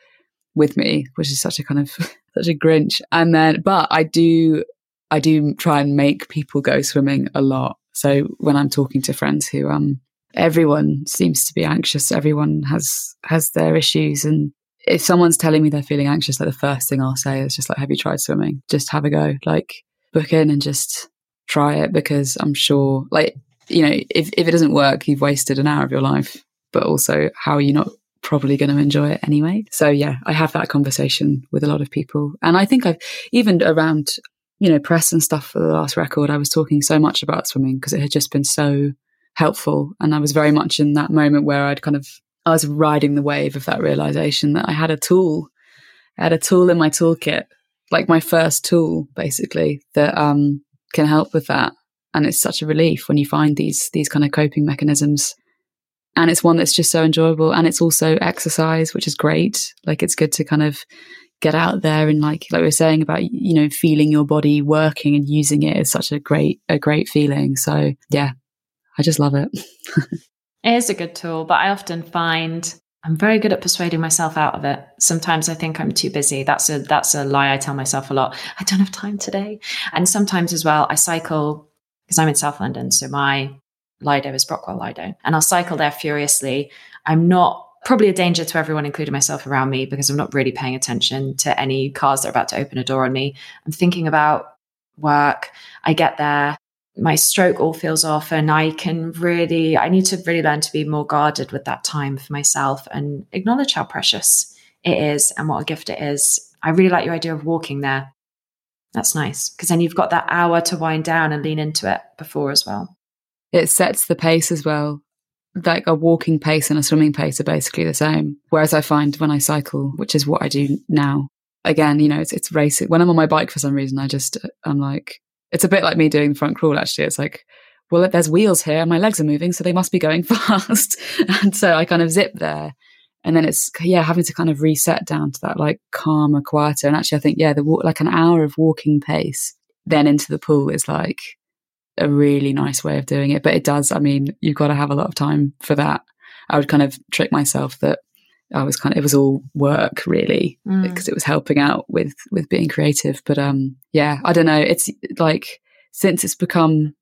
with me, which is such a kind of such a grinch. And then, but I do, I do try and make people go swimming a lot. So when I'm talking to friends who, um, everyone seems to be anxious, everyone has has their issues, and if someone's telling me they're feeling anxious, like the first thing I'll say is just like, have you tried swimming? Just have a go, like book in and just try it because I'm sure, like you know, if, if it doesn't work, you've wasted an hour of your life. but also how are you not probably going to enjoy it anyway? So yeah, I have that conversation with a lot of people. And I think I've even around, you know, press and stuff for the last record, I was talking so much about swimming because it had just been so helpful. And I was very much in that moment where I'd kind of, I was riding the wave of that realization that I had a tool, I had a tool in my toolkit, like my first tool basically that, um, can help with that. And it's such a relief when you find these, these kind of coping mechanisms. And it's one that's just so enjoyable and it's also exercise which is great. Like it's good to kind of get out there and like like we were saying about you know feeling your body working and using it is such a great a great feeling. So yeah i just love it. It is a good tool but i often find i'm very good at persuading myself out of it. Sometimes i think i'm too busy. That's a that's a lie i tell myself a lot. I don't have time today. And sometimes as well i cycle because i'm in south london so my Lido is Brockwell Lido. And I'll cycle there furiously. I'm not probably a danger to everyone, including myself around me, because I'm not really paying attention to any cars that are about to open a door on me. I'm thinking about work. I get there, my stroke all feels off, and I can really, I need to really learn to be more guarded with that time for myself and acknowledge how precious it is and what a gift it is. I really like your idea of walking there. That's nice because then you've got that hour to wind down and lean into it before as well it sets the pace as well. Like a walking pace and a swimming pace are basically the same. Whereas I find when I cycle, which is what I do now, again, you know, it's, it's racing. When I'm on my bike for some reason, I just, I'm like, it's a bit like me doing the front crawl actually. It's like, well, there's wheels here and my legs are moving, so they must be going fast. and so I kind of zip there. And then it's, yeah, having to kind of reset down to that like calmer, quieter. And actually, I think, yeah, the like an hour of walking pace then into the pool is like, a really nice way of doing it. But it does, I mean, you've got to have a lot of time for that. I would kind of trick myself that I was kind of, it was all work really mm. because it was helping out with, with being creative. But, um, yeah, I don't know. It's like, since it's become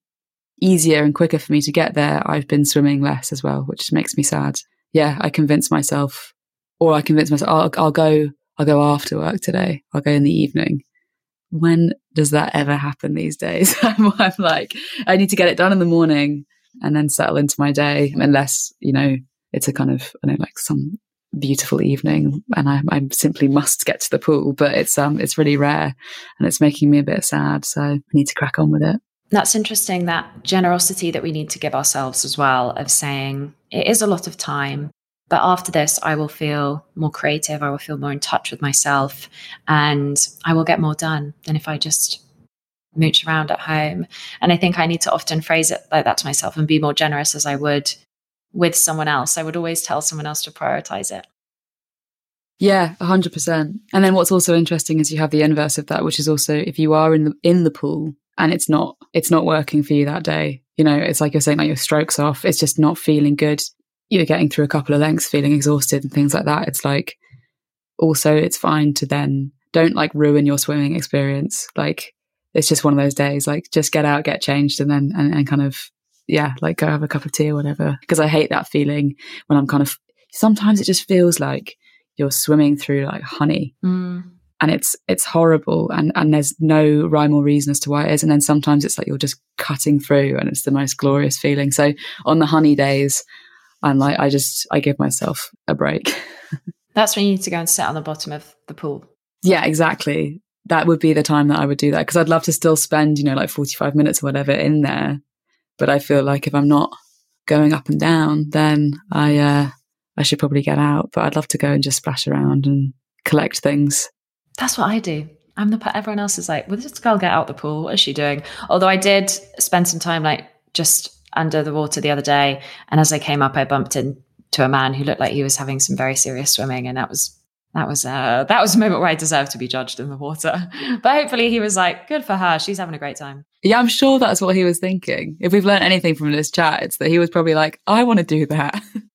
easier and quicker for me to get there, I've been swimming less as well, which makes me sad. Yeah, I convince myself, or I convince myself, I'll, I'll go, I'll go after work today. I'll go in the evening when does that ever happen these days? I'm, I'm, like, I need to get it done in the morning and then settle into my day, unless, you know, it's a kind of, I know, like some beautiful evening and I, I simply must get to the pool, but it's, um, it's really rare and it's making me a bit sad. So I need to crack on with it. That's interesting, that generosity that we need to give ourselves as well, of saying it is a lot of time. But after this, I will feel more creative. I will feel more in touch with myself and I will get more done than if I just mooch around at home. And I think I need to often phrase it like that to myself and be more generous as I would with someone else. I would always tell someone else to prioritize it. Yeah, 100%. And then what's also interesting is you have the inverse of that, which is also if you are in the in the pool and it's not it's not working for you that day, you know, it's like you're saying like your strokes off, it's just not feeling good you're getting through a couple of lengths feeling exhausted and things like that, it's like also it's fine to then don't like ruin your swimming experience. Like it's just one of those days. Like just get out, get changed, and then and, and kind of yeah, like go have a cup of tea or whatever. Because I hate that feeling when I'm kind of sometimes it just feels like you're swimming through like honey. Mm. And it's it's horrible and, and there's no rhyme or reason as to why it is. And then sometimes it's like you're just cutting through and it's the most glorious feeling. So on the honey days, I'm like, I just, I give myself a break. That's when you need to go and sit on the bottom of the pool. Yeah, exactly. That would be the time that I would do that because I'd love to still spend, you know, like 45 minutes or whatever in there. But I feel like if I'm not going up and down, then I, uh, I should probably get out. But I'd love to go and just splash around and collect things. That's what I do. I'm the everyone else is like, well, this girl get out the pool. What is she doing? Although I did spend some time like just under the water the other day, and as I came up, I bumped into a man who looked like he was having some very serious swimming, and that was that was uh, that was a moment where I deserved to be judged in the water. But hopefully, he was like, "Good for her. She's having a great time." Yeah, I'm sure that's what he was thinking. If we've learned anything from this chat, it's that he was probably like, "I want to do that."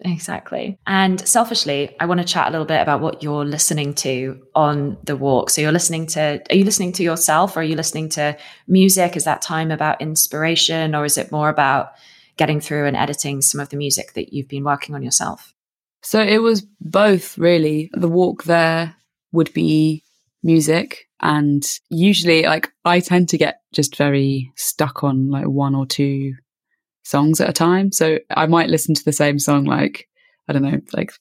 Exactly. And selfishly, I want to chat a little bit about what you're listening to on the walk. So you're listening to, are you listening to yourself or are you listening to music? Is that time about inspiration or is it more about getting through and editing some of the music that you've been working on yourself? So it was both really. The walk there would be music and usually like I tend to get just very stuck on like one or two songs at a time. So I might listen to the same song like, I don't know, like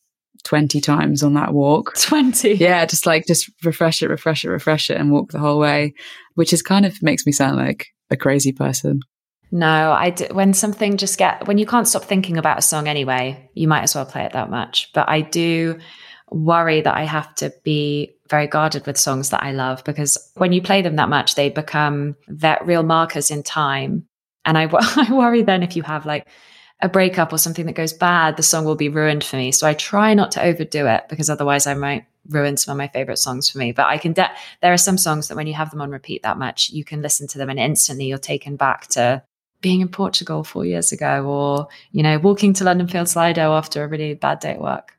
20 times on that walk. 20. Yeah, just like just refresh it, refresh it, refresh it and walk the whole way, which is kind of makes me sound like a crazy person. No, I d- when something just get when you can't stop thinking about a song anyway, you might as well play it that much. But I do worry that I have to be very guarded with songs that I love because when you play them that much, they become that real markers in time. And I, I worry then if you have like a breakup or something that goes bad, the song will be ruined for me. So I try not to overdo it because otherwise I might ruin some of my favorite songs for me. But I can, de- there are some songs that when you have them on repeat that much, you can listen to them and instantly you're taken back to being in Portugal four years ago or, you know, walking to London Fields Lido after a really bad day at work.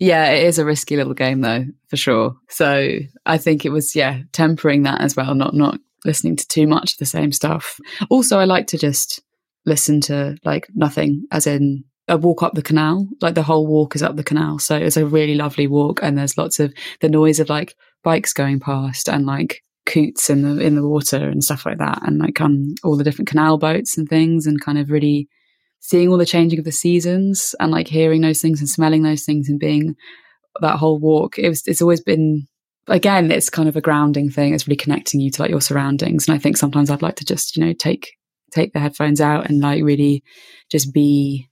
Yeah, it is a risky little game though, for sure. So I think it was, yeah, tempering that as well, not, not listening to too much of the same stuff. Also, I like to just listen to like nothing, as in a walk up the canal. Like the whole walk is up the canal. So it's a really lovely walk and there's lots of the noise of like bikes going past and like coots in the in the water and stuff like that and like um all the different canal boats and things and kind of really seeing all the changing of the seasons and like hearing those things and smelling those things and being that whole walk it was it's always been again it's kind of a grounding thing. It's really connecting you to like your surroundings. And i think sometimes i'd like to just you know take take the headphones out and like really just be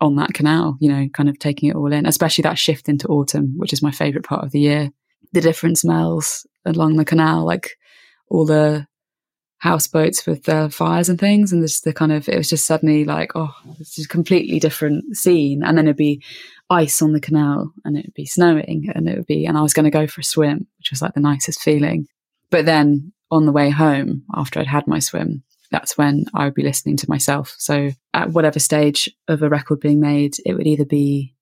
on that canal you know kind of taking it all in especially that shift into autumn which is my favorite part of the year. The different smells along the canal like all the houseboats with the fires and things and this the kind of it was just suddenly like oh it's a completely different scene. And then it'd be ice on the canal and it would be snowing and it would be and I was going to go for a swim which was like the nicest feeling. But then on the way home after I'd had my swim that's when I would be listening to myself. So at whatever stage of a record being made it would either be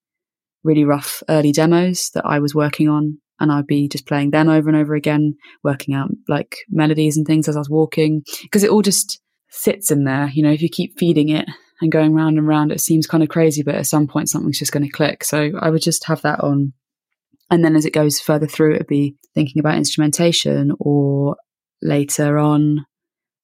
really rough early demos that I was working on and I'd be just playing them over and over again, working out like melodies and things as I was walking, because it all just sits in there. You know, if you keep feeding it and going round and round, it seems kind of crazy, but at some point something's just going to click. So I would just have that on. And then as it goes further through, it'd be thinking about instrumentation or later on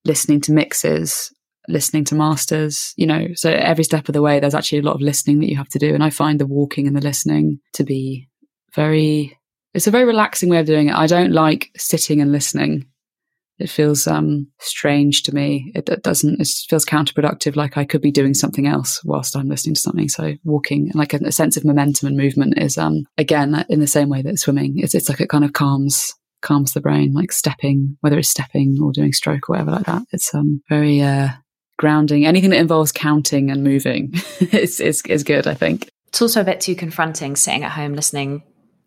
listening to mixes, listening to masters, you know. So every step of the way, there's actually a lot of listening that you have to do. And I find the walking and the listening to be very it's a very relaxing way of doing it. I don't like sitting and listening. It feels um, strange to me. It, it, doesn't. It feels counterproductive. Like I could be doing something else whilst I'm listening to something. So walking, like a, a sense of momentum and movement, is um, again in the same way that swimming. It's it's like it kind of calms calms the brain, like stepping, whether it's stepping or doing stroke or whatever like that. It's um very uh, grounding. Anything that involves counting and moving is, is is good. I think it's also a bit too confronting sitting at home listening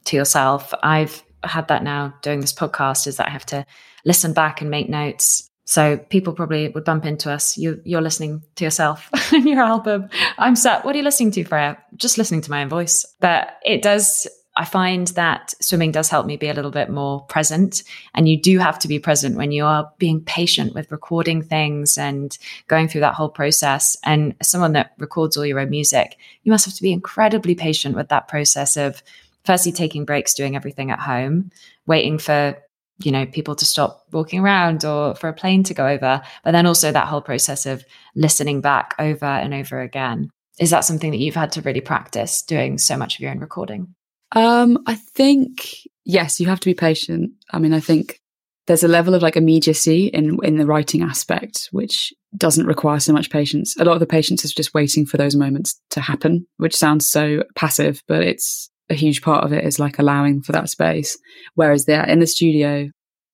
to yourself. I've had that now doing this podcast is that I have to listen back and make notes. So people probably would bump into us. You, you're listening to yourself in your album. I'm sat. What are you listening to, Freya? Just listening to my own voice. But it does. I find that swimming does help me be a little bit more present. And you do have to be present when you are being patient with recording things and going through that whole process. And someone that records all your own music, you must have to be incredibly patient with that process of firstly taking breaks, doing everything at home, waiting for you know people to stop walking around or for a plane to go over but then also that whole process of listening back over and over again. Is that something that you've had to really practice doing so much of your own recording? Um i think yes you have to be patient. I mean i think there's a level of like immediacy in in the writing aspect which doesn't require so much patience. A lot of the patience is just waiting for those moments to happen which sounds so passive but it's a huge part of it is like allowing for that space. Whereas there in the studio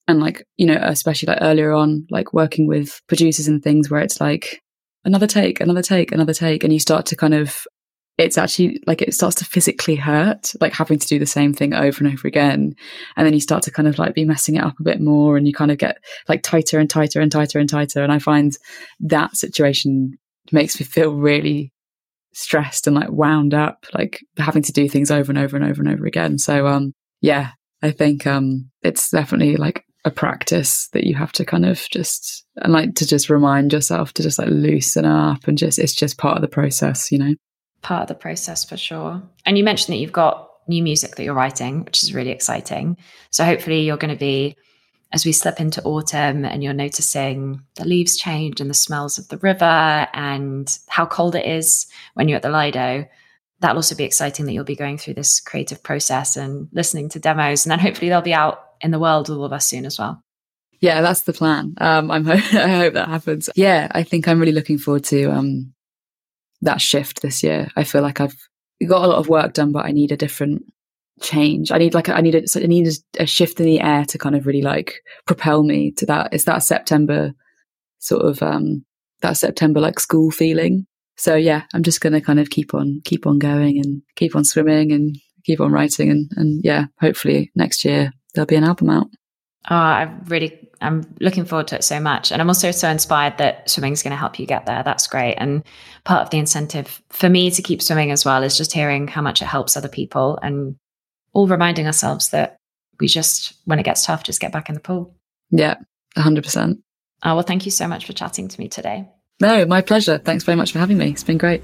and like, you know, especially like earlier on, like working with producers and things where it's like another take, another take, another take. And you start to kind of, it's actually like it starts to physically hurt, like having to do the same thing over and over again. And then you start to kind of like be messing it up a bit more and you kind of get like tighter and tighter and tighter and tighter. And I find that situation makes me feel really stressed and like wound up, like having to do things over and over and over and over again. So, um, yeah, I think, um, it's definitely like a practice that you have to kind of just, and like to just remind yourself to just like loosen up and just, it's just part of the process, you know? Part of the process for sure. And you mentioned that you've got new music that you're writing, which is really exciting. So hopefully you're going to be as we slip into autumn and you're noticing the leaves change and the smells of the river and how cold it is when you're at the Lido, that'll also be exciting that you'll be going through this creative process and listening to demos. And then hopefully they'll be out in the world with all of us soon as well. Yeah, that's the plan. Um, I'm ho- I hope that happens. Yeah, I think I'm really looking forward to um, that shift this year. I feel like I've got a lot of work done, but I need a different change. I need like I need a, I need a, shift in the air to kind of really like propel me to that. It's that September sort of um, that September like school feeling. So yeah, I'm just to kind of keep on keep on going and keep on swimming and keep on writing and and yeah, hopefully next year there'll be an album out. Oh, I really, I'm looking forward to it so much. And I'm also so inspired that swimming is going to help you get there. That's great. And part of the incentive for me to keep swimming as well is just hearing how much it helps other people and all reminding ourselves that we just, when it gets tough, just get back in the pool. Yeah, 100%. Oh, ah, well, thank you so much for chatting to me today. No, my pleasure. Thanks very much for having me. It's been great.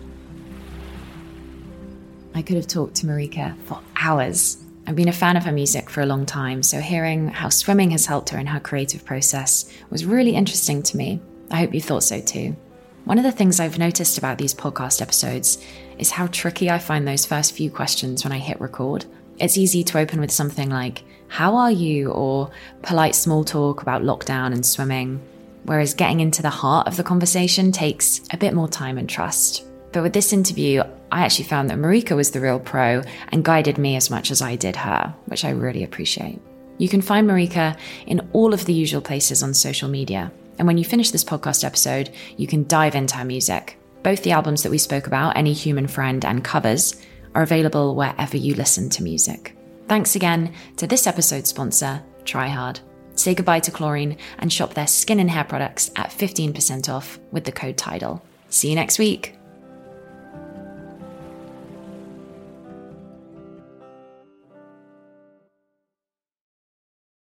I could have talked to Marika for hours I've been a fan of her music for a long time, so hearing how swimming has helped her in her creative process was really interesting to me. I hope you thought so too. One of the things I've noticed about these podcast episodes is how tricky I find those first few questions when I hit record. It's easy to open with something like, How are you? or polite small talk about lockdown and swimming, whereas getting into the heart of the conversation takes a bit more time and trust. But with this interview, I actually found that Marika was the real pro and guided me as much as I did her, which I really appreciate. You can find Marika in all of the usual places on social media. And when you finish this podcast episode, you can dive into her music. Both the albums that we spoke about, Any Human Friend and Covers, are available wherever you listen to music. Thanks again to this episode's sponsor, TRIHARD. Say goodbye to chlorine and shop their skin and hair products at 15% off with the code TIDAL. See you next week.